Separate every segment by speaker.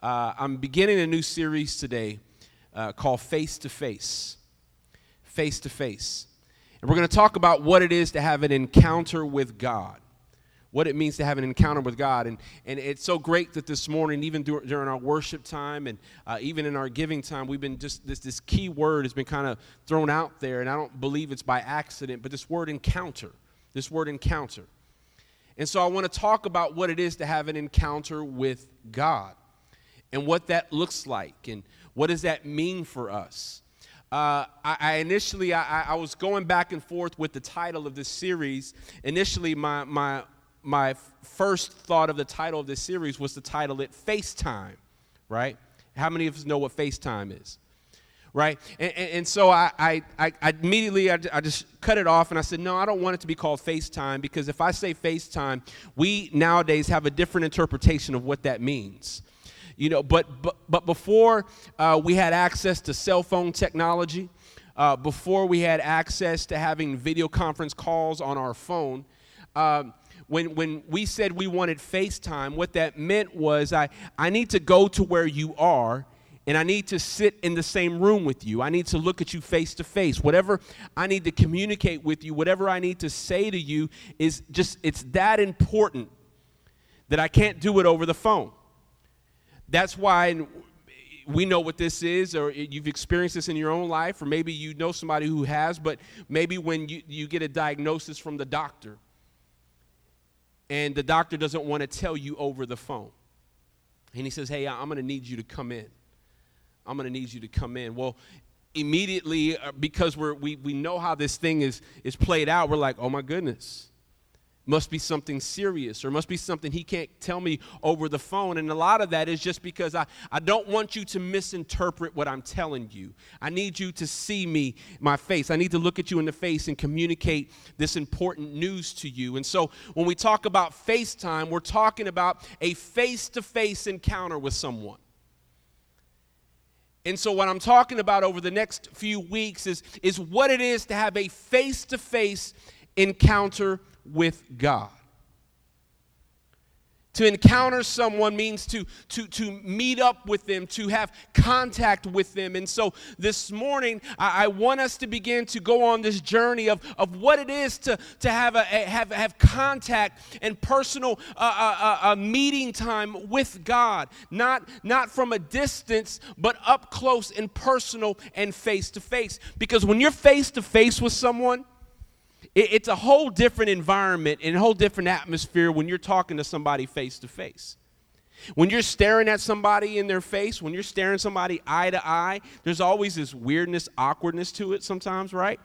Speaker 1: Uh, I'm beginning a new series today uh, called Face to Face. Face to Face. And we're going to talk about what it is to have an encounter with God. What it means to have an encounter with God. And, and it's so great that this morning, even dur- during our worship time and uh, even in our giving time, we've been just, this, this key word has been kind of thrown out there. And I don't believe it's by accident, but this word encounter. This word encounter. And so I want to talk about what it is to have an encounter with God and what that looks like and what does that mean for us. Uh, I, I, initially I, I, was going back and forth with the title of this series. Initially, my my my first thought of the title of this series was to title it FaceTime, right? How many of us know what FaceTime is? right? And, and, and so I, I, I, immediately I, I just cut it off and I said, no, I don't want it to be called FaceTime because if I say FaceTime, we nowadays have a different interpretation of what that means. You know, but but, but before uh, we had access to cell phone technology, uh, before we had access to having video conference calls on our phone, um, when, when we said we wanted FaceTime, what that meant was I, I need to go to where you are and I need to sit in the same room with you. I need to look at you face to face. Whatever I need to communicate with you, whatever I need to say to you is just, it's that important that I can't do it over the phone. That's why we know what this is, or you've experienced this in your own life, or maybe you know somebody who has, but maybe when you, you get a diagnosis from the doctor and the doctor doesn't want to tell you over the phone. And he says, Hey, I'm going to need you to come in. I'm going to need you to come in. Well, immediately, uh, because we're, we, we know how this thing is, is played out, we're like, oh my goodness. Must be something serious, or must be something he can't tell me over the phone. And a lot of that is just because I, I don't want you to misinterpret what I'm telling you. I need you to see me, my face. I need to look at you in the face and communicate this important news to you. And so when we talk about FaceTime, we're talking about a face to face encounter with someone. And so, what I'm talking about over the next few weeks is, is what it is to have a face to face encounter with God. To encounter someone means to, to, to meet up with them, to have contact with them. And so this morning, I, I want us to begin to go on this journey of, of what it is to, to have, a, have, have contact and personal uh, uh, uh, meeting time with God. Not, not from a distance, but up close and personal and face to face. Because when you're face to face with someone, it, it's a whole different environment and a whole different atmosphere when you're talking to somebody face to face. When you're staring at somebody in their face, when you're staring somebody eye to eye, there's always this weirdness, awkwardness to it sometimes, right?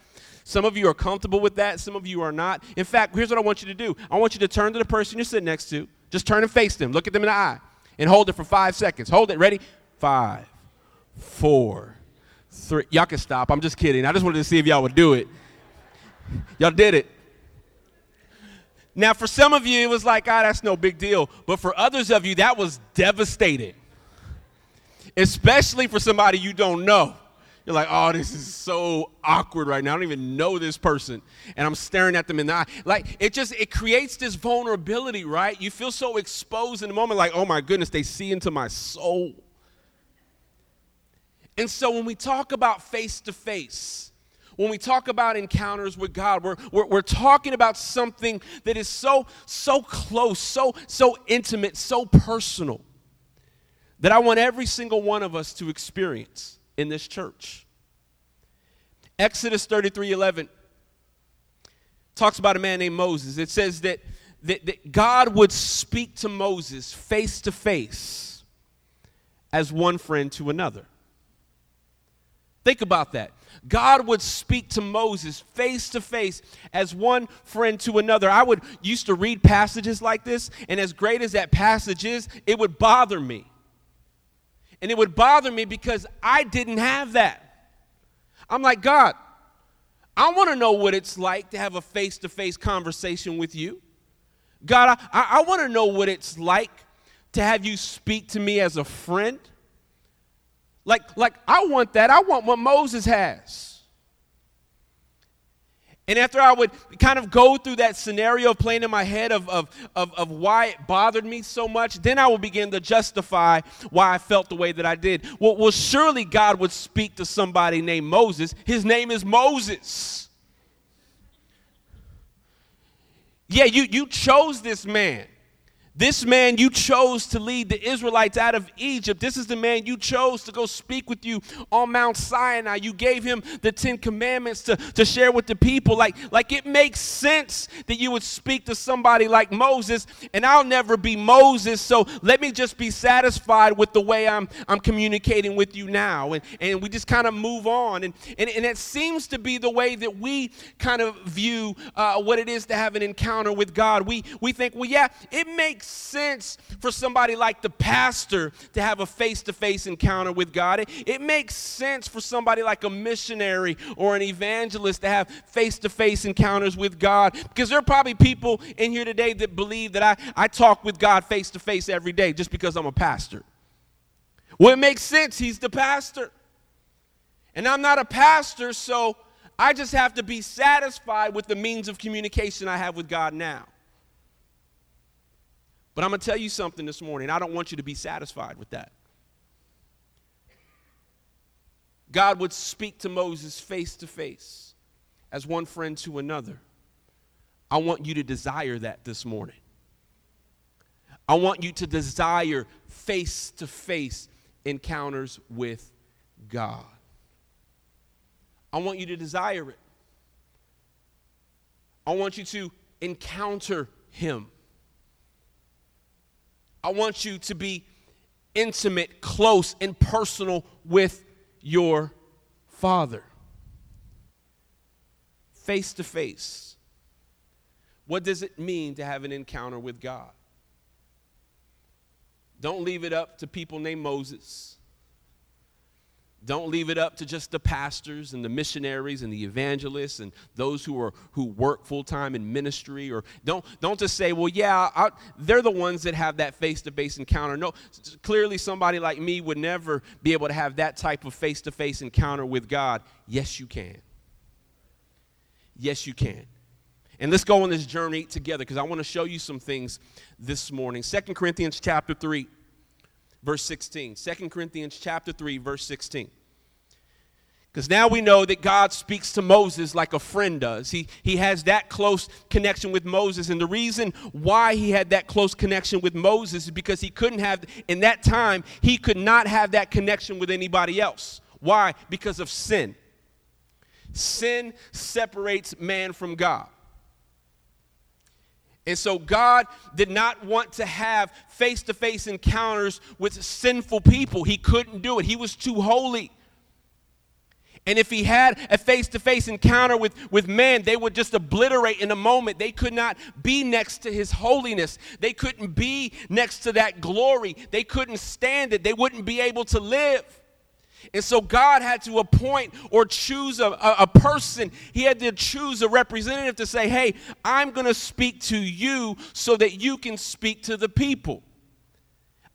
Speaker 1: Some of you are comfortable with that, some of you are not. In fact, here's what I want you to do I want you to turn to the person you're sitting next to, just turn and face them, look at them in the eye, and hold it for five seconds. Hold it, ready? Five, four, three. Y'all can stop. I'm just kidding. I just wanted to see if y'all would do it. Y'all did it. Now, for some of you, it was like, ah, oh, that's no big deal. But for others of you, that was devastating. Especially for somebody you don't know. You're like, oh, this is so awkward right now. I don't even know this person. And I'm staring at them in the eye. Like, it just, it creates this vulnerability, right? You feel so exposed in the moment, like, oh my goodness, they see into my soul. And so when we talk about face to face, when we talk about encounters with God, we're, we're, we're, talking about something that is so, so close, so, so intimate, so personal that I want every single one of us to experience in this church. Exodus 33 11 talks about a man named Moses. It says that, that, that God would speak to Moses face to face as one friend to another. Think about that. God would speak to Moses face to face as one friend to another. I would used to read passages like this, and as great as that passage is, it would bother me. And it would bother me because I didn't have that. I'm like, God, I want to know what it's like to have a face to face conversation with you. God, I, I want to know what it's like to have you speak to me as a friend. Like, like I want that. I want what Moses has. And after I would kind of go through that scenario playing in my head of, of, of, of, why it bothered me so much, then I would begin to justify why I felt the way that I did. Well, well, surely God would speak to somebody named Moses. His name is Moses. Yeah, you, you chose this man. This man you chose to lead the Israelites out of Egypt. This is the man you chose to go speak with you on Mount Sinai. You gave him the Ten Commandments to, to share with the people. Like, like it makes sense that you would speak to somebody like Moses, and I'll never be Moses. So let me just be satisfied with the way I'm, I'm communicating with you now. And, and we just kind of move on. And, and, and it seems to be the way that we kind of view uh, what it is to have an encounter with God. We, we think, well, yeah, it makes sense for somebody like the pastor to have a face to face encounter with God. It, it makes sense for somebody like a missionary or an evangelist to have face to face encounters with God because there are probably people in here today that believe that I, I talk with God face to face every day just because I'm a pastor. Well, it makes sense. He's the pastor. And I'm not a pastor, so I just have to be satisfied with the means of communication I have with God now. But I'm going to tell you something this morning. I don't want you to be satisfied with that. God would speak to Moses face to face as one friend to another. I want you to desire that this morning. I want you to desire face to face encounters with God. I want you to desire it. I want you to encounter Him. I want you to be intimate, close, and personal with your Father. Face to face. What does it mean to have an encounter with God? Don't leave it up to people named Moses. Don't leave it up to just the pastors and the missionaries and the evangelists and those who are who work full time in ministry. Or don't don't just say, well, yeah, I, they're the ones that have that face to face encounter. No, clearly somebody like me would never be able to have that type of face to face encounter with God. Yes, you can. Yes, you can. And let's go on this journey together because I want to show you some things this morning. Second Corinthians chapter 3 verse 16. 2 Corinthians chapter 3, verse 16. Because now we know that God speaks to Moses like a friend does. He, he has that close connection with Moses. And the reason why he had that close connection with Moses is because he couldn't have, in that time, he could not have that connection with anybody else. Why? Because of sin. Sin separates man from God. And so God did not want to have face to face encounters with sinful people. He couldn't do it, He was too holy. And if he had a face to face encounter with, with man, they would just obliterate in a moment. They could not be next to his holiness. They couldn't be next to that glory. They couldn't stand it. They wouldn't be able to live. And so God had to appoint or choose a, a, a, person. He had to choose a representative to say, hey, I'm going to speak to you so that you can speak to the people.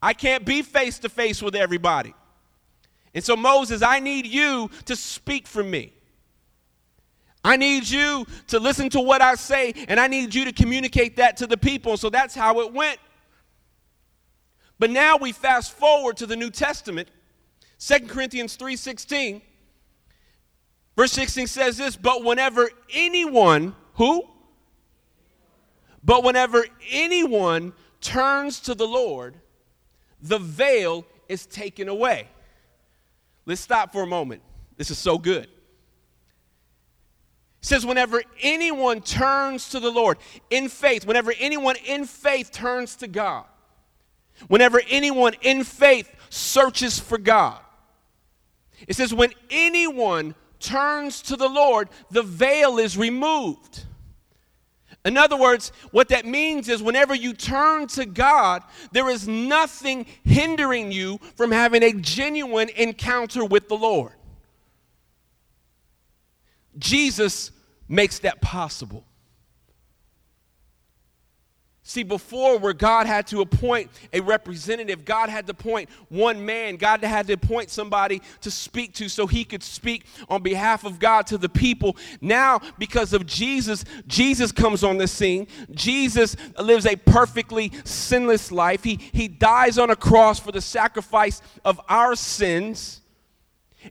Speaker 1: I can't be face to face with everybody. And so, Moses, I need you to speak for me. I need you to listen to what I say, and I need you to communicate that to the people. So that's how it went. But now we fast forward to the New Testament 2 Corinthians 3:16 verse 16 says this, but whenever anyone who but whenever anyone turns to the Lord, the veil is taken away. Let's stop for a moment. This is so good. It says, whenever anyone turns to the Lord in faith, whenever anyone in faith turns to God, whenever anyone in faith searches for God, it says, when anyone turns to the Lord, the veil is removed. In other words, what that means is whenever you turn to God, there is nothing hindering you from having a genuine encounter with the Lord. Jesus makes that possible. See, before where God had to appoint a representative, God had to appoint one man, God had to appoint somebody to speak to so he could speak on behalf of God to the people. Now, because of Jesus, Jesus comes on the scene. Jesus lives a perfectly sinless life. He, he dies on a cross for the sacrifice of our sins.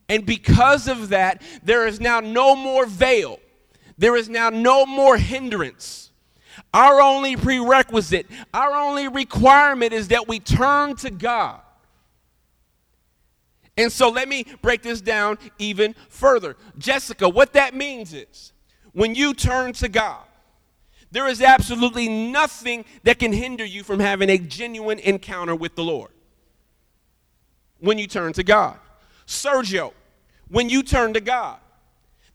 Speaker 1: And because of that, there is now no more veil, there is now no more hindrance. Our only prerequisite, our only requirement is that we turn to God. And so let me break this down even further. Jessica, what that means is when you turn to God, there is absolutely nothing that can hinder you from having a genuine encounter with the Lord. When you turn to God. Sergio, when you turn to God,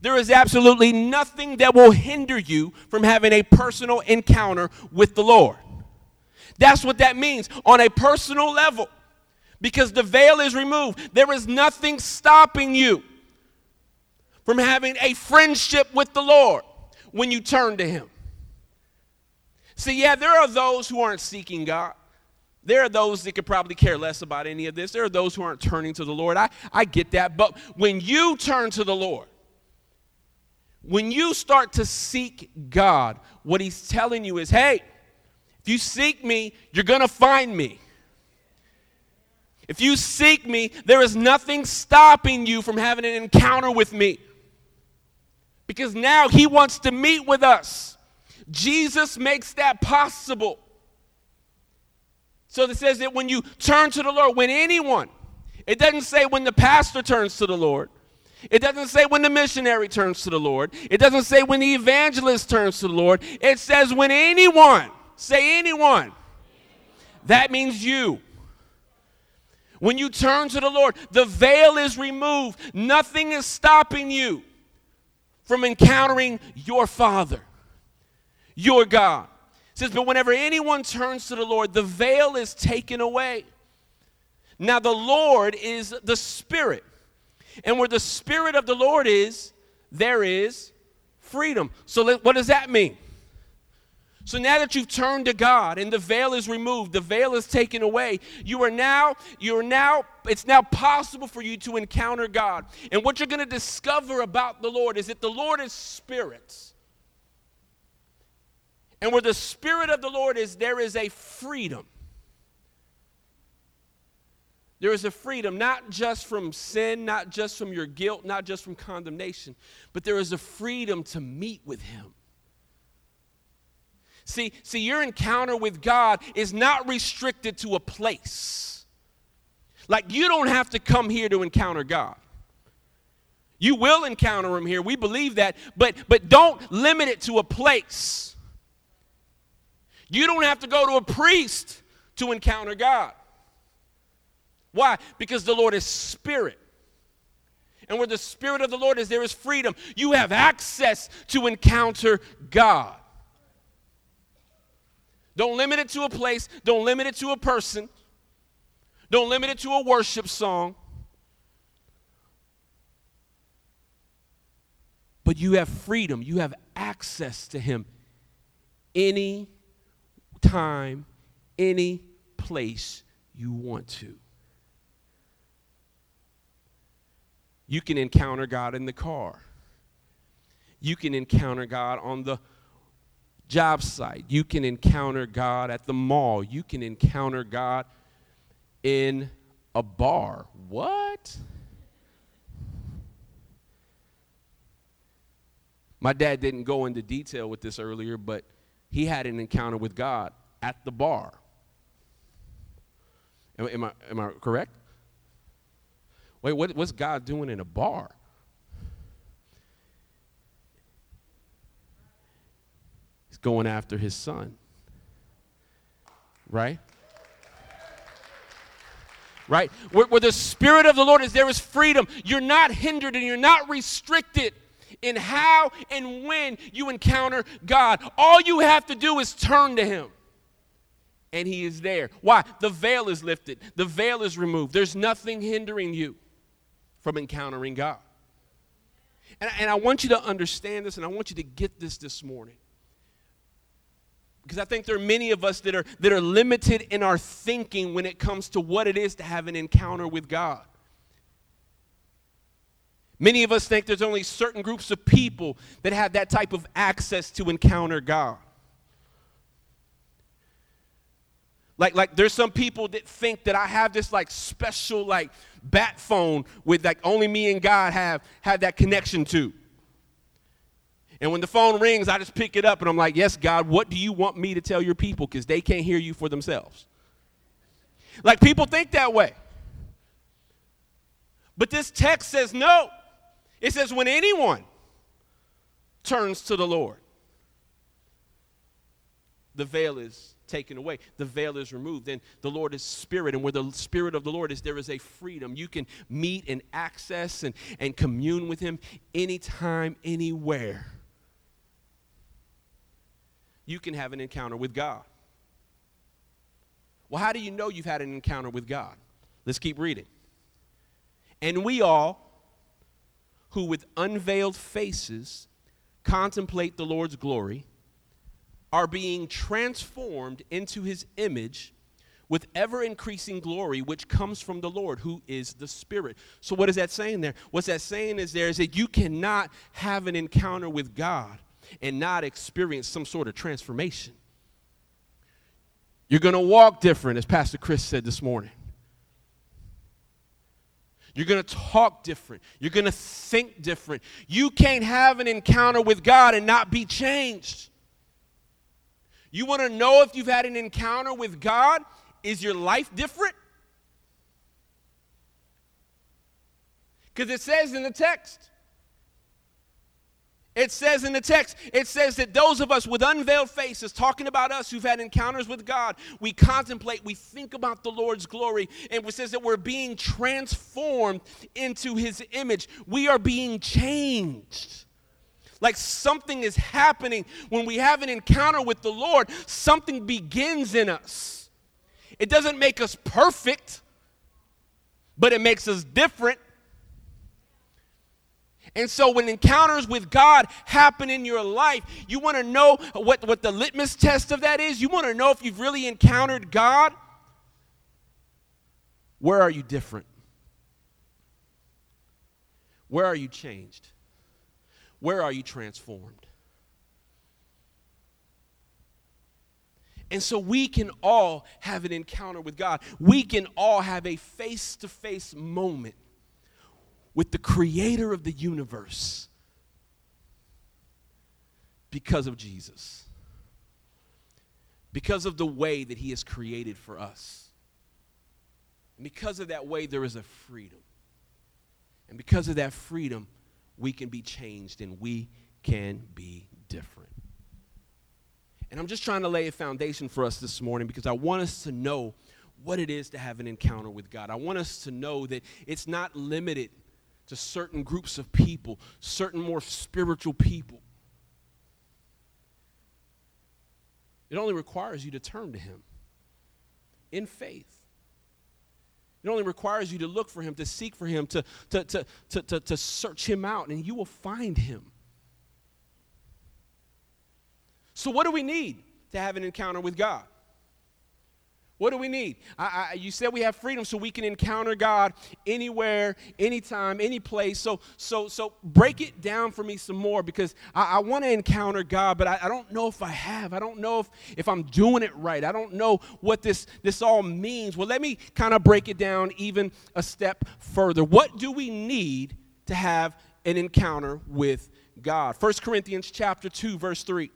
Speaker 1: there is absolutely nothing that will hinder you from having a personal encounter with the Lord. That's what that means on a personal level. Because the veil is removed, there is nothing stopping you from having a friendship with the Lord when you turn to Him. See, yeah, there are those who aren't seeking God. There are those that could probably care less about any of this. There are those who aren't turning to the Lord. I, I get that. But when you turn to the Lord, when you start to seek God, what He's telling you is hey, if you seek me, you're going to find me. If you seek me, there is nothing stopping you from having an encounter with me. Because now He wants to meet with us. Jesus makes that possible. So it says that when you turn to the Lord, when anyone, it doesn't say when the pastor turns to the Lord. It doesn't say when the missionary turns to the Lord. It doesn't say when the evangelist turns to the Lord. It says when anyone, say anyone. That means you. When you turn to the Lord, the veil is removed. Nothing is stopping you from encountering your Father, your God. It says, but whenever anyone turns to the Lord, the veil is taken away. Now, the Lord is the Spirit. And where the Spirit of the Lord is, there is freedom. So, what does that mean? So now that you've turned to God and the veil is removed, the veil is taken away, you are now, you're now, it's now possible for you to encounter God. And what you're going to discover about the Lord is that the Lord is spirit. And where the Spirit of the Lord is, there is a freedom. There is a freedom, not just from sin, not just from your guilt, not just from condemnation, but there is a freedom to meet with Him. See, see, your encounter with God is not restricted to a place. Like you don't have to come here to encounter God. You will encounter him here. We believe that, but but don't limit it to a place. You don't have to go to a priest to encounter God. Why? Because the Lord is spirit. And where the spirit of the Lord is, there is freedom. You have access to encounter God. Don't limit it to a place, don't limit it to a person, don't limit it to a worship song. But you have freedom, you have access to Him any time, any place you want to. You can encounter God in the car. You can encounter God on the job site. You can encounter God at the mall. You can encounter God in a bar. What? My dad didn't go into detail with this earlier, but he had an encounter with God at the bar. Am, am I, am I correct? Wait, what, what's God doing in a bar? He's going after his son. Right? Right? Where, where the Spirit of the Lord is, there is freedom. You're not hindered and you're not restricted in how and when you encounter God. All you have to do is turn to Him. And He is there. Why? The veil is lifted, the veil is removed. There's nothing hindering you from encountering God. And, and I want you to understand this and I want you to get this this morning. Because I think there are many of us that are, that are limited in our thinking when it comes to what it is to have an encounter with God. Many of us think there's only certain groups of people that have that type of access to encounter God. Like, like there's some people that think that I have this like special like bat phone with like only me and God have have that connection to. And when the phone rings, I just pick it up and I'm like, Yes, God, what do you want me to tell your people? Because they can't hear you for themselves. Like people think that way. But this text says no. It says, when anyone turns to the Lord, the veil is taken away. The veil is removed. and the Lord is spirit. And where the spirit of the Lord is, there is a freedom. You can meet and access and, and commune with Him anytime, anywhere. You can have an encounter with God. Well, how do you know you've had an encounter with God? Let's keep reading. And we all, who with unveiled faces contemplate the Lord's glory are being transformed into his image with ever increasing glory, which comes from the Lord, who is the Spirit. So, what is that saying there? What's that saying is there is that you cannot have an encounter with God and not experience some sort of transformation. You're going to walk different, as Pastor Chris said this morning. You're going to talk different. You're going to think different. You can't have an encounter with God and not be changed. You want to know if you've had an encounter with God? Is your life different? Because it says in the text, it says in the text, it says that those of us with unveiled faces, talking about us who've had encounters with God, we contemplate, we think about the Lord's glory, and it says that we're being transformed into His image. We are being changed. Like something is happening when we have an encounter with the Lord, something begins in us. It doesn't make us perfect, but it makes us different and so when encounters with God happen in your life, you want to know what, what the litmus test of that is. You want to know if you've really encountered God. Where are you different? Where are you changed? Where are you transformed? And so we can all have an encounter with God. We can all have a face to face moment with the creator of the universe because of Jesus. Because of the way that he has created for us. And because of that way, there is a freedom. And because of that freedom, we can be changed and we can be different. And I'm just trying to lay a foundation for us this morning because I want us to know what it is to have an encounter with God. I want us to know that it's not limited to certain groups of people, certain more spiritual people. It only requires you to turn to Him in faith. It only requires you to look for Him, to seek for Him, to, to, to, to, to, to search Him out, and you will find Him. So, what do we need to have an encounter with God? What do we need? I, I, you said we have freedom so we can encounter God anywhere, anytime, any place. So, so, so break it down for me some more because I, I want to encounter God, but I, I, don't know if I have. I don't know if, if I'm doing it right. I don't know what this, this all means. Well, let me kind of break it down even a step further. What do we need to have an encounter with God? 1 Corinthians chapter 2, verse 3.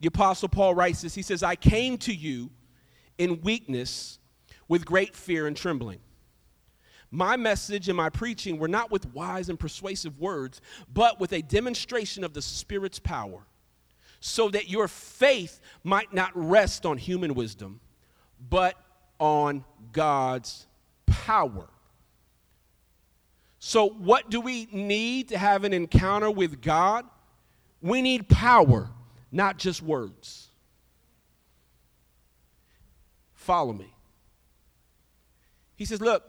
Speaker 1: The Apostle Paul writes this. He says, I came to you in weakness with great fear and trembling. My message and my preaching were not with wise and persuasive words, but with a demonstration of the Spirit's power, so that your faith might not rest on human wisdom, but on God's power. So, what do we need to have an encounter with God? We need power, not just words. Follow me. He says, Look,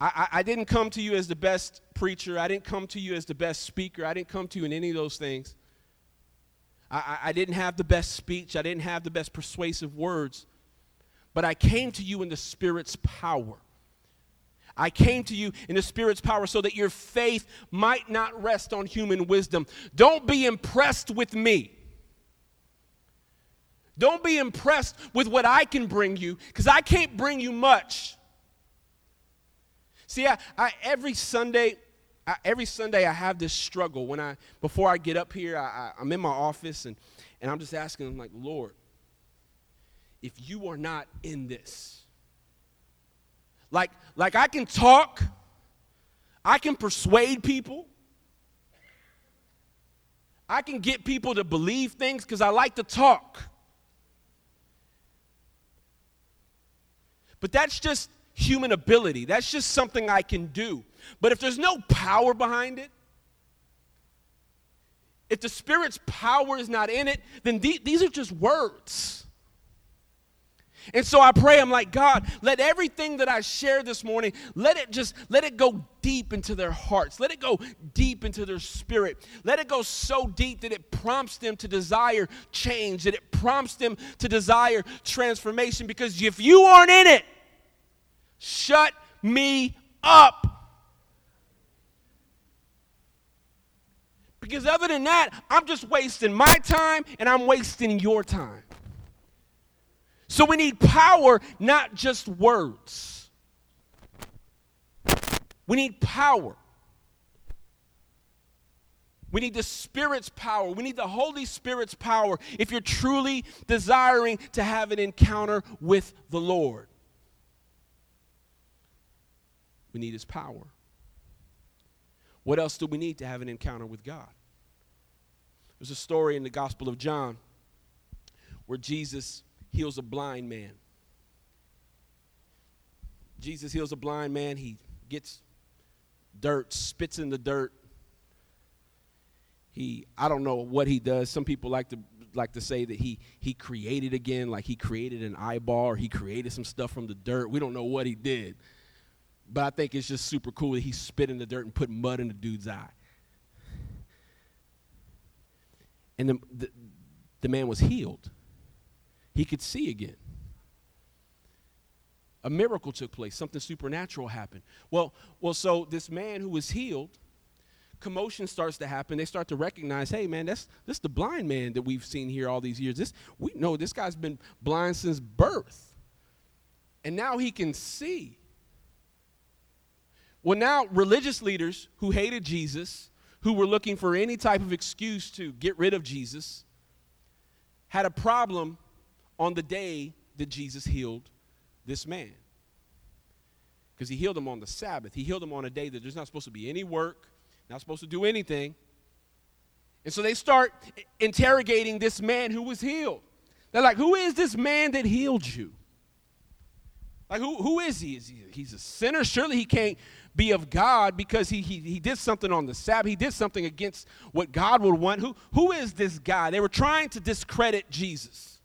Speaker 1: I, I, didn't come to you as the best preacher. I didn't come to you as the best speaker. I didn't come to you in any of those things. I, I didn't have the best speech, I didn't have the best persuasive words, but I came to you in the Spirit's power. I came to you in the Spirit's power so that your faith might not rest on human wisdom. Don't be impressed with me. Don't be impressed with what I can bring you because I can't bring you much. See, I, I every Sunday, I, every Sunday I have this struggle when I before I get up here, I, I, am in my office and, and I'm just asking, I'm like, Lord, if you are not in this, like, like I can talk, I can persuade people. I can get people to believe things because I like to talk. But that's just human ability. That's just something I can do. But if there's no power behind it, if the Spirit's power is not in it, then th- these are just words. And so I pray, I'm like, God, let everything that I share this morning, let it just, let it go deep into their hearts. Let it go deep into their spirit. Let it go so deep that it prompts them to desire change, that it prompts them to desire transformation. Because if you aren't in it, shut me up. Because other than that, I'm just wasting my time and I'm wasting your time. So we need power, not just words. We need power. We need the Spirit's power. We need the Holy Spirit's power if you're truly desiring to have an encounter with the Lord. We need His power. What else do we need to have an encounter with God? There's a story in the Gospel of John where Jesus heals a blind man. Jesus heals a blind man. He gets dirt, spits in the dirt. He, I don't know what he does. Some people like to like to say that he he created again, like he created an eyeball or he created some stuff from the dirt. We don't know what he did. But I think it's just super cool that he spit in the dirt and put mud in the dude's eye. And the, the, the man was healed. He could see again. A miracle took place, something supernatural happened. Well, well, so this man who was healed, commotion starts to happen. They start to recognize, hey man, that's this the blind man that we've seen here all these years. This we know this guy's been blind since birth. And now he can see. Well, now religious leaders who hated Jesus, who were looking for any type of excuse to get rid of Jesus, had a problem on the day that Jesus healed this man. Because he healed him on the Sabbath. He healed him on a day that there's not supposed to be any work, not supposed to do anything. And so they start interrogating this man who was healed. They're like, Who is this man that healed you? Like, who, who is he? Is he? He's a sinner? Surely he can't be of God because he, he, he did something on the Sabbath. He did something against what God would want. Who, who is this guy? They were trying to discredit Jesus.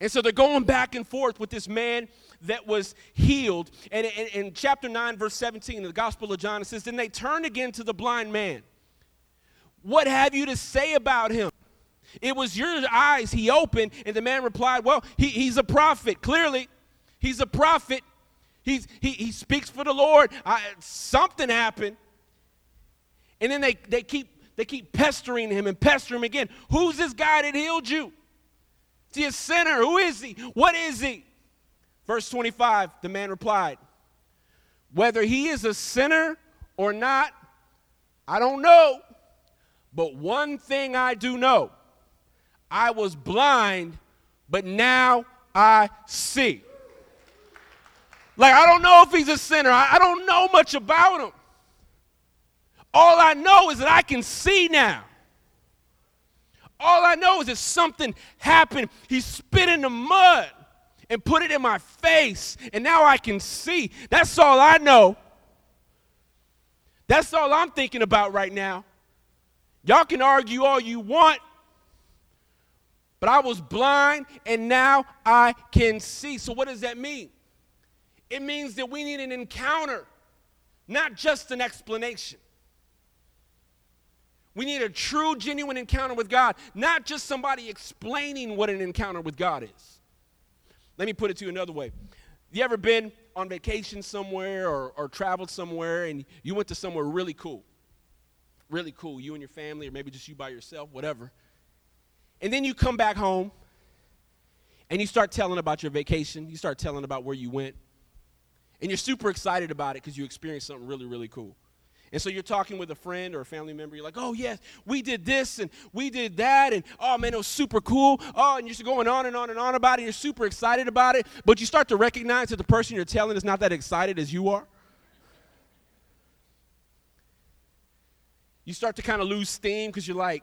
Speaker 1: And so they're going back and forth with this man that was healed. And in, chapter 9, verse 17 in the Gospel of John, it says, Then they turned again to the blind man. What have you to say about him? It was your eyes he opened. And the man replied, Well, he, he's a prophet. Clearly, he's a prophet. He's, he, he speaks for the Lord. I, something happened. And then they, they, keep, they keep pestering him and pestering him again. Who's this guy that healed you? He a sinner? Who is he? What is he? Verse 25, the man replied, Whether he is a sinner or not, I don't know. But one thing I do know I was blind, but now I see. Like, I don't know if he's a sinner. I, I don't know much about him. All I know is that I can see now. All I know is that something happened. He spit in the mud and put it in my face, and now I can see. That's all I know. That's all I'm thinking about right now. Y'all can argue all you want, but I was blind and now I can see. So, what does that mean? It means that we need an encounter, not just an explanation. We need a true, genuine encounter with God, not just somebody explaining what an encounter with God is. Let me put it to you another way. You ever been on vacation somewhere or, or traveled somewhere and you went to somewhere really cool? Really cool, you and your family, or maybe just you by yourself, whatever. And then you come back home and you start telling about your vacation, you start telling about where you went, and you're super excited about it because you experienced something really, really cool. And so you're talking with a friend or a family member. You're like, oh, yes, we did this and we did that. And oh, man, it was super cool. Oh, and you're just going on and on and on about it. You're super excited about it. But you start to recognize that the person you're telling is not that excited as you are. You start to kind of lose steam because you're like,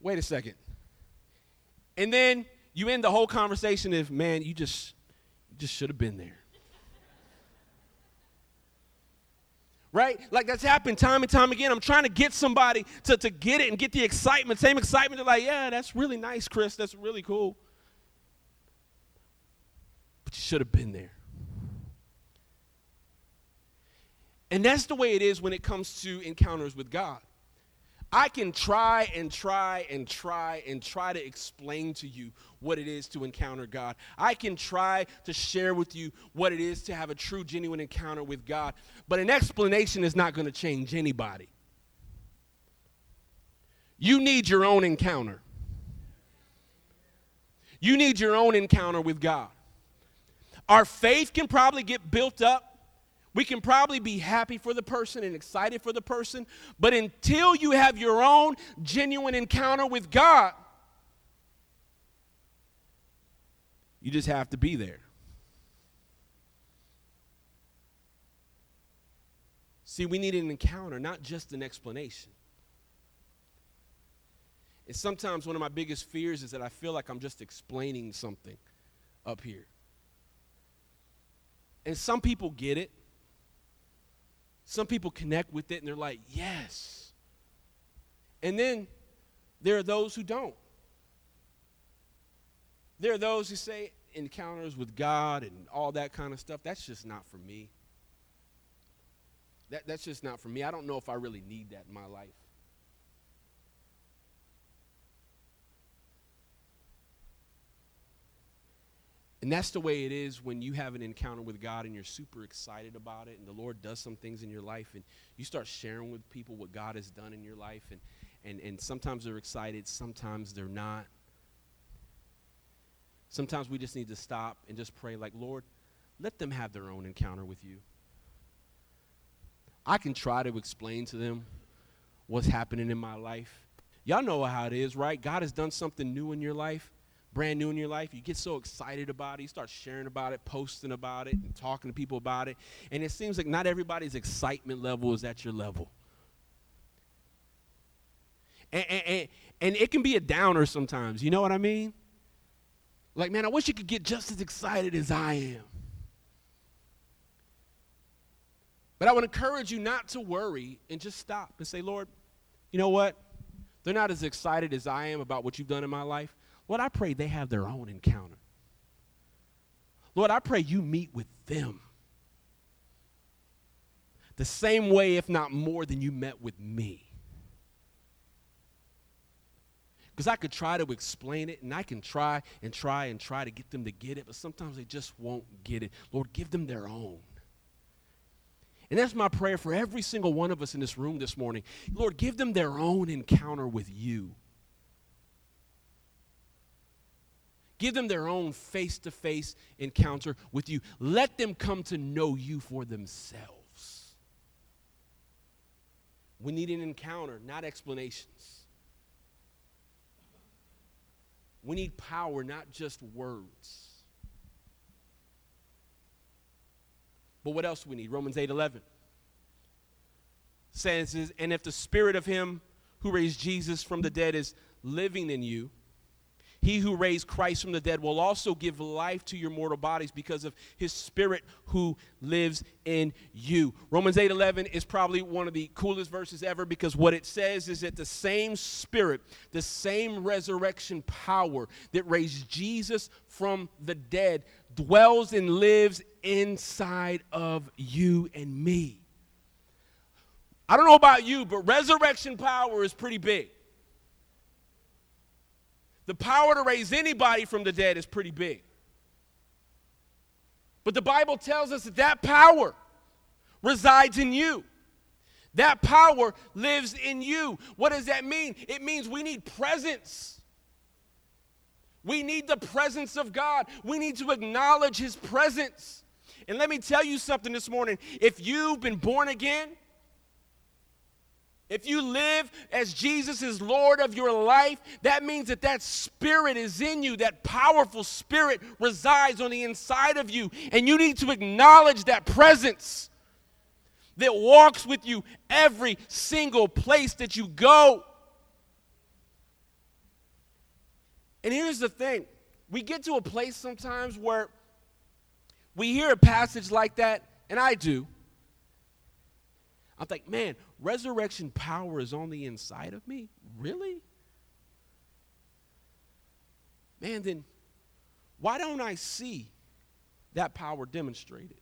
Speaker 1: wait a second. And then you end the whole conversation if, man, you just, just should have been there. Right? Like that's happened time and time again. I'm trying to get somebody to, to get it and get the excitement, same excitement. They're like, yeah, that's really nice, Chris. That's really cool. But you should have been there. And that's the way it is when it comes to encounters with God. I can try and try and try and try to explain to you what it is to encounter God. I can try to share with you what it is to have a true, genuine encounter with God. But an explanation is not going to change anybody. You need your own encounter. You need your own encounter with God. Our faith can probably get built up we can probably be happy for the person and excited for the person, but until you have your own genuine encounter with God, you just have to be there. See, we need an encounter, not just an explanation. And sometimes one of my biggest fears is that I feel like I'm just explaining something up here. And some people get it. Some people connect with it and they're like, yes. And then there are those who don't. There are those who say encounters with God and all that kind of stuff, that's just not for me. That, that's just not for me. I don't know if I really need that in my life. And that's the way it is when you have an encounter with God and you're super excited about it, and the Lord does some things in your life, and you start sharing with people what God has done in your life. And, and, and sometimes they're excited, sometimes they're not. Sometimes we just need to stop and just pray, like, Lord, let them have their own encounter with you. I can try to explain to them what's happening in my life. Y'all know how it is, right? God has done something new in your life brand new in your life, you get so excited about it, you start sharing about it, posting about it, and talking to people about it. And it seems like not everybody's excitement level is at your level. And, and, and, it can be a downer sometimes, you know what I mean? Like, man, I wish you could get just as excited as I am. But I would encourage you not to worry and just stop and say, Lord, you know what? They're not as excited as I am about what you've done in my life. Lord, I pray they have their own encounter. Lord, I pray you meet with them the same way, if not more, than you met with me. Because I could try to explain it and I can try and try and try to get them to get it, but sometimes they just won't get it. Lord, give them their own. And that's my prayer for every single one of us in this room this morning. Lord, give them their own encounter with you. Give them their own face to face encounter with you. Let them come to know you for themselves. We need an encounter, not explanations. We need power, not just words. But what else we need? Romans 8 11 says, And if the spirit of him who raised Jesus from the dead is living in you, he who raised Christ from the dead will also give life to your mortal bodies because of his spirit who lives in you. Romans 8:11 is probably one of the coolest verses ever because what it says is that the same spirit, the same resurrection power that raised Jesus from the dead dwells and lives inside of you and me. I don't know about you, but resurrection power is pretty big. The power to raise anybody from the dead is pretty big. But the Bible tells us that that power resides in you. That power lives in you. What does that mean? It means we need presence. We need the presence of God. We need to acknowledge His presence. And let me tell you something this morning. If you've been born again, if you live as Jesus is Lord of your life, that means that that spirit is in you. That powerful spirit resides on the inside of you. And you need to acknowledge that presence that walks with you every single place that you go. And here's the thing we get to a place sometimes where we hear a passage like that, and I do. I'm like, man, resurrection power is on the inside of me? Really? Man, then why don't I see that power demonstrated?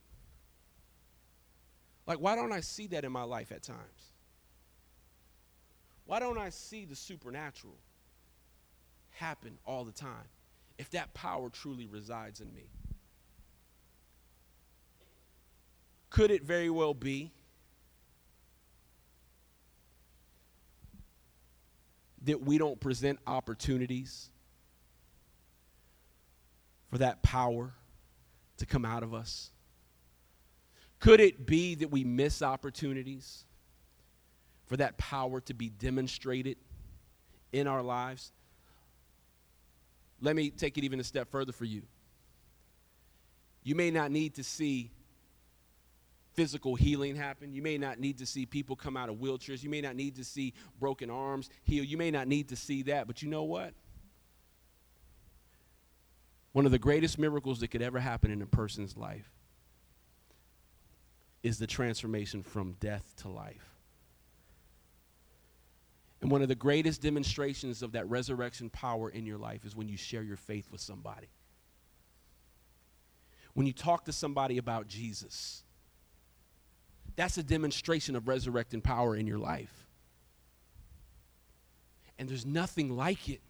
Speaker 1: Like, why don't I see that in my life at times? Why don't I see the supernatural happen all the time if that power truly resides in me? Could it very well be that we don't present opportunities for that power to come out of us? Could it be that we miss opportunities for that power to be demonstrated in our lives? Let me take it even a step further for you. You may not need to see physical healing happen. You may not need to see people come out of wheelchairs. You may not need to see broken arms heal. You may not need to see that. But you know what? One of the greatest miracles that could ever happen in a person's life is the transformation from death to life. And one of the greatest demonstrations of that resurrection power in your life is when you share your faith with somebody. When you talk to somebody about Jesus, that's a demonstration of resurrecting power in your life. And there's nothing like it.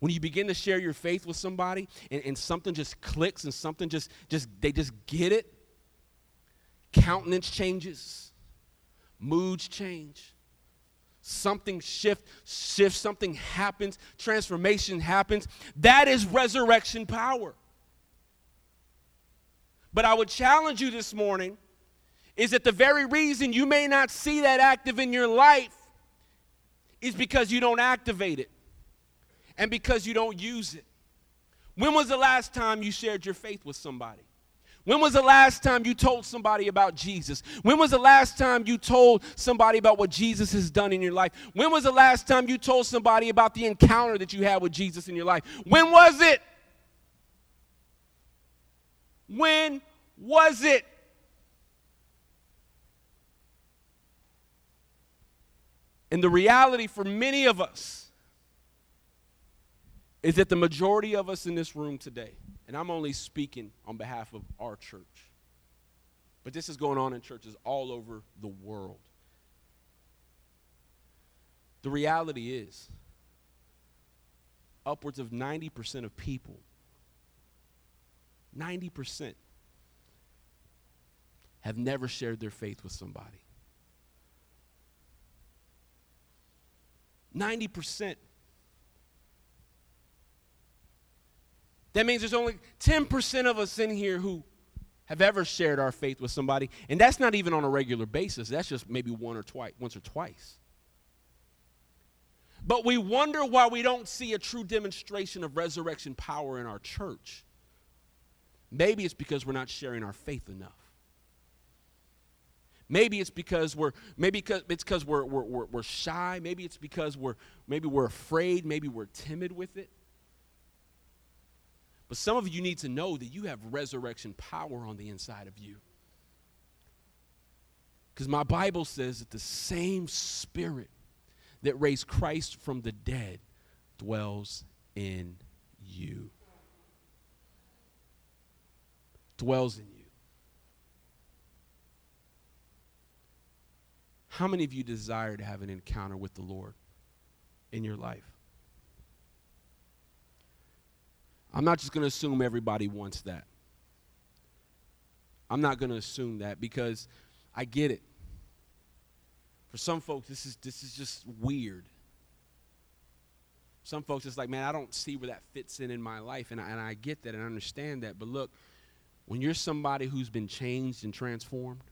Speaker 1: When you begin to share your faith with somebody and, and something just clicks and something just, just, they just get it, countenance changes, moods change something shift shifts something happens transformation happens that is resurrection power but i would challenge you this morning is that the very reason you may not see that active in your life is because you don't activate it and because you don't use it when was the last time you shared your faith with somebody when was the last time you told somebody about Jesus? When was the last time you told somebody about what Jesus has done in your life? When was the last time you told somebody about the encounter that you had with Jesus in your life? When was it? When was it? And the reality for many of us is that the majority of us in this room today and I'm only speaking on behalf of our church. But this is going on in churches all over the world. The reality is, upwards of 90% of people, 90%, have never shared their faith with somebody. 90% That means there's only 10% of us in here who have ever shared our faith with somebody, and that's not even on a regular basis. That's just maybe one or twice, once or twice. But we wonder why we don't see a true demonstration of resurrection power in our church. Maybe it's because we're not sharing our faith enough. Maybe it's because we're maybe it's because we're, we're, we're, we're shy. Maybe it's because we're maybe we're afraid. Maybe we're timid with it. But some of you need to know that you have resurrection power on the inside of you. Because my Bible says that the same spirit that raised Christ from the dead dwells in you. Dwells in you. How many of you desire to have an encounter with the Lord in your life? I'm not just going to assume everybody wants that. I'm not going to assume that because I get it. For some folks, this is, this is just weird. Some folks, it's like, man, I don't see where that fits in in my life. And I, and I get that and I understand that. But look, when you're somebody who's been changed and transformed,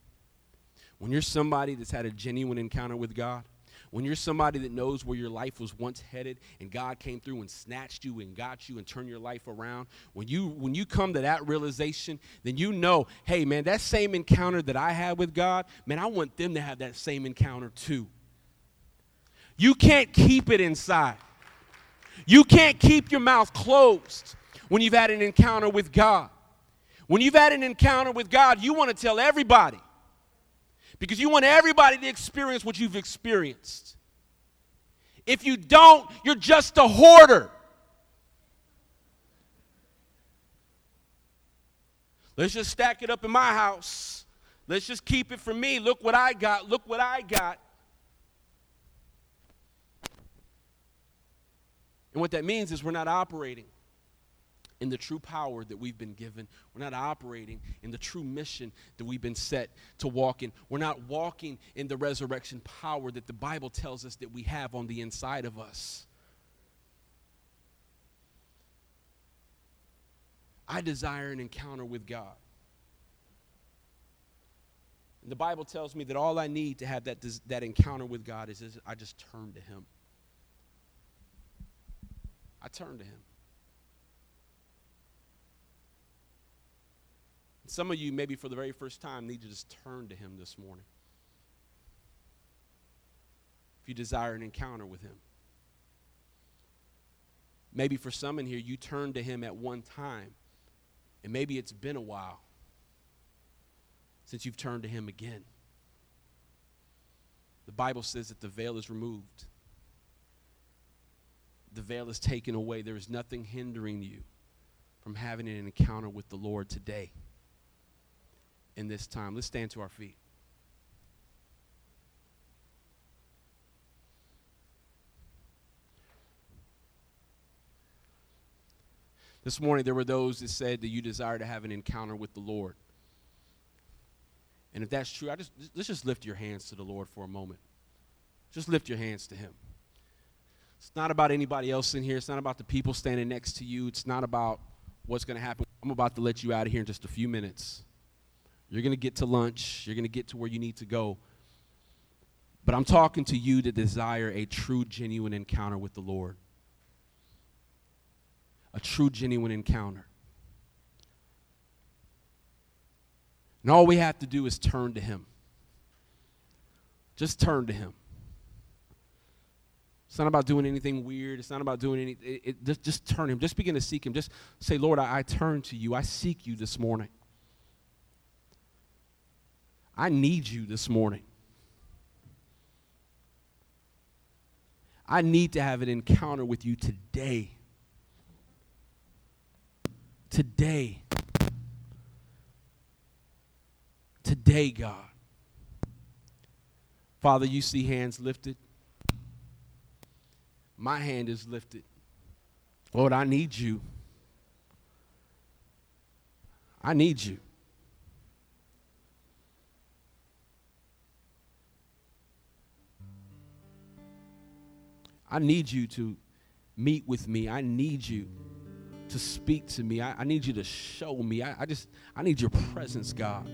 Speaker 1: when you're somebody that's had a genuine encounter with God, when you're somebody that knows where your life was once headed and God came through and snatched you and got you and turned your life around, when you when you come to that realization, then you know, hey man, that same encounter that I had with God, man, I want them to have that same encounter too. You can't keep it inside. You can't keep your mouth closed when you've had an encounter with God. When you've had an encounter with God, you want to tell everybody because you want everybody to experience what you've experienced. If you don't, you're just a hoarder. Let's just stack it up in my house. Let's just keep it for me. Look what I got. Look what I got. And what that means is we're not operating in the true power that we've been given. We're not operating in the true mission that we've been set to walk in. We're not walking in the resurrection power that the Bible tells us that we have on the inside of us. I desire an encounter with God. And the Bible tells me that all I need to have that, that encounter with God is, is I just turn to Him. I turn to Him. Some of you, maybe for the very first time, need to just turn to Him this morning. If you desire an encounter with Him. Maybe for some in here, you turned to Him at one time, and maybe it's been a while since you've turned to Him again. The Bible says that the veil is removed, the veil is taken away. There is nothing hindering you from having an encounter with the Lord today in this time. Let's stand to our feet. This morning, there were those that said that you desire to have an encounter with the Lord. And if that's true, I just let's just lift your hands to the Lord for a moment. Just lift your hands to Him. It's not about anybody else in here. It's not about the people standing next to you. It's not about what's going to happen. I'm about to let you out of here in just a few minutes. You're going to get to lunch. You're going to get to where you need to go. But I'm talking to you to desire a true, genuine encounter with the Lord. A true, genuine encounter. And all we have to do is turn to Him. Just turn to Him. It's not about doing anything weird. It's not about doing anything. Just, just turn Him. Just begin to seek Him. Just say, Lord, I, I turn to you. I seek you this morning. I need you this morning. I need to have an encounter with you today. Today. Today, God. Father, you see hands lifted. My hand is lifted. Lord, I need you. I need you. I need you to meet with me. I need you to speak to me. I, I need you to show me. I, I just, I need your presence, God.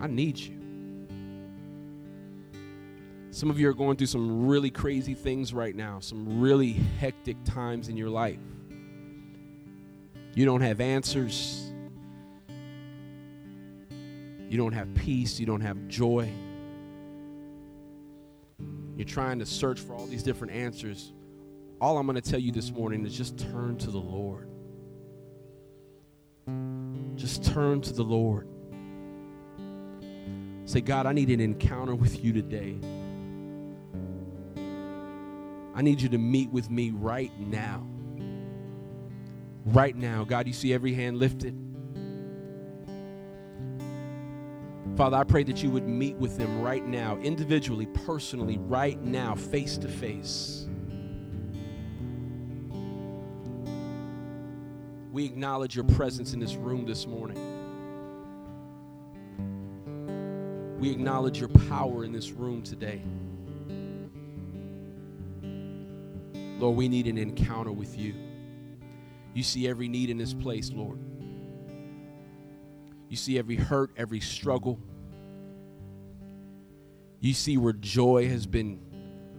Speaker 1: I need you. Some of you are going through some really crazy things right now, some really hectic times in your life. You don't have answers. You don't have peace. You don't have joy. You're trying to search for all these different answers. All I'm going to tell you this morning is just turn to the Lord. Just turn to the Lord. Say, God, I need an encounter with you today. I need you to meet with me right now. right now. God, you see every hand lifted. Father, I pray that you would meet with them right now, individually, personally, right now, face to face. We acknowledge your presence in this room this morning. We acknowledge your power in this room today. Lord, we need an encounter with you. You see every need in this place, Lord. You see every hurt, every struggle. You see where joy has been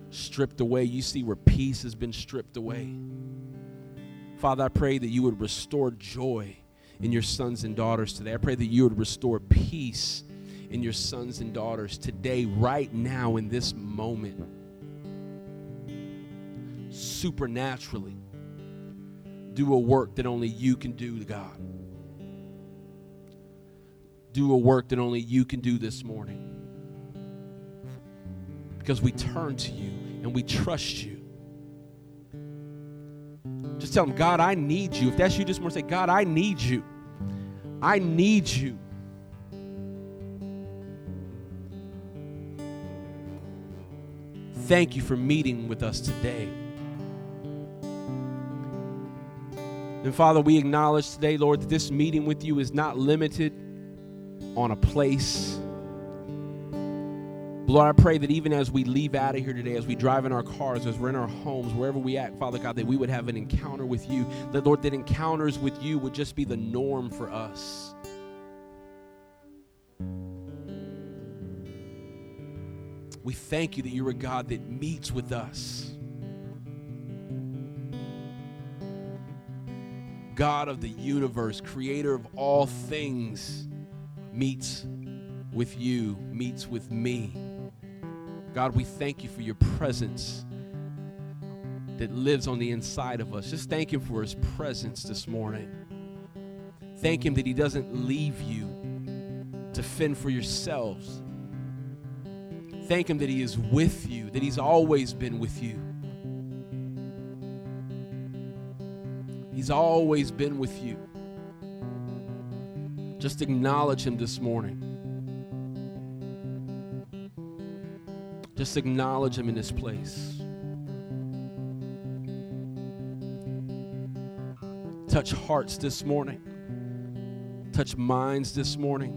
Speaker 1: stripped away. You see where peace has been stripped away. Father, I pray that you would restore joy in your sons and daughters today. I pray that you would restore peace in your sons and daughters today, right now, in this moment. Supernaturally, do a work that only you can do, God. Do a work that only you can do this morning. Because we turn to you and we trust you. Just tell them, God, I need you. If that's you, just more say, God, I need you. I need you. Thank you for meeting with us today. And Father, we acknowledge today, Lord, that this meeting with you is not limited on a place. Lord, I pray that even as we leave out of here today, as we drive in our cars, as we're in our homes, wherever we at, Father God, that we would have an encounter with you. That, Lord, that encounters with you would just be the norm for us. We thank you that you're a God that meets with us. God of the universe, creator of all things, meets with you, meets with me. God, we thank you for your presence that lives on the inside of us. Just thank him for his presence this morning. Thank him that he doesn't leave you to fend for yourselves. Thank him that he is with you, that he's always been with you. He's always been with you. Just acknowledge him this morning. Just acknowledge him in this place. Touch hearts this morning. Touch minds this morning.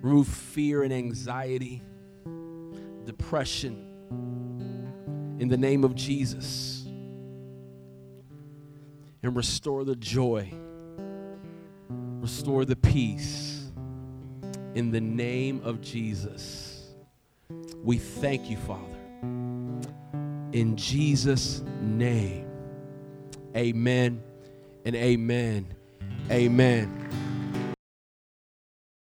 Speaker 1: Remove fear and anxiety, depression in the name of Jesus and restore the joy, restore the peace in the name of Jesus. We thank you, Father. In Jesus' name, amen and amen. Amen.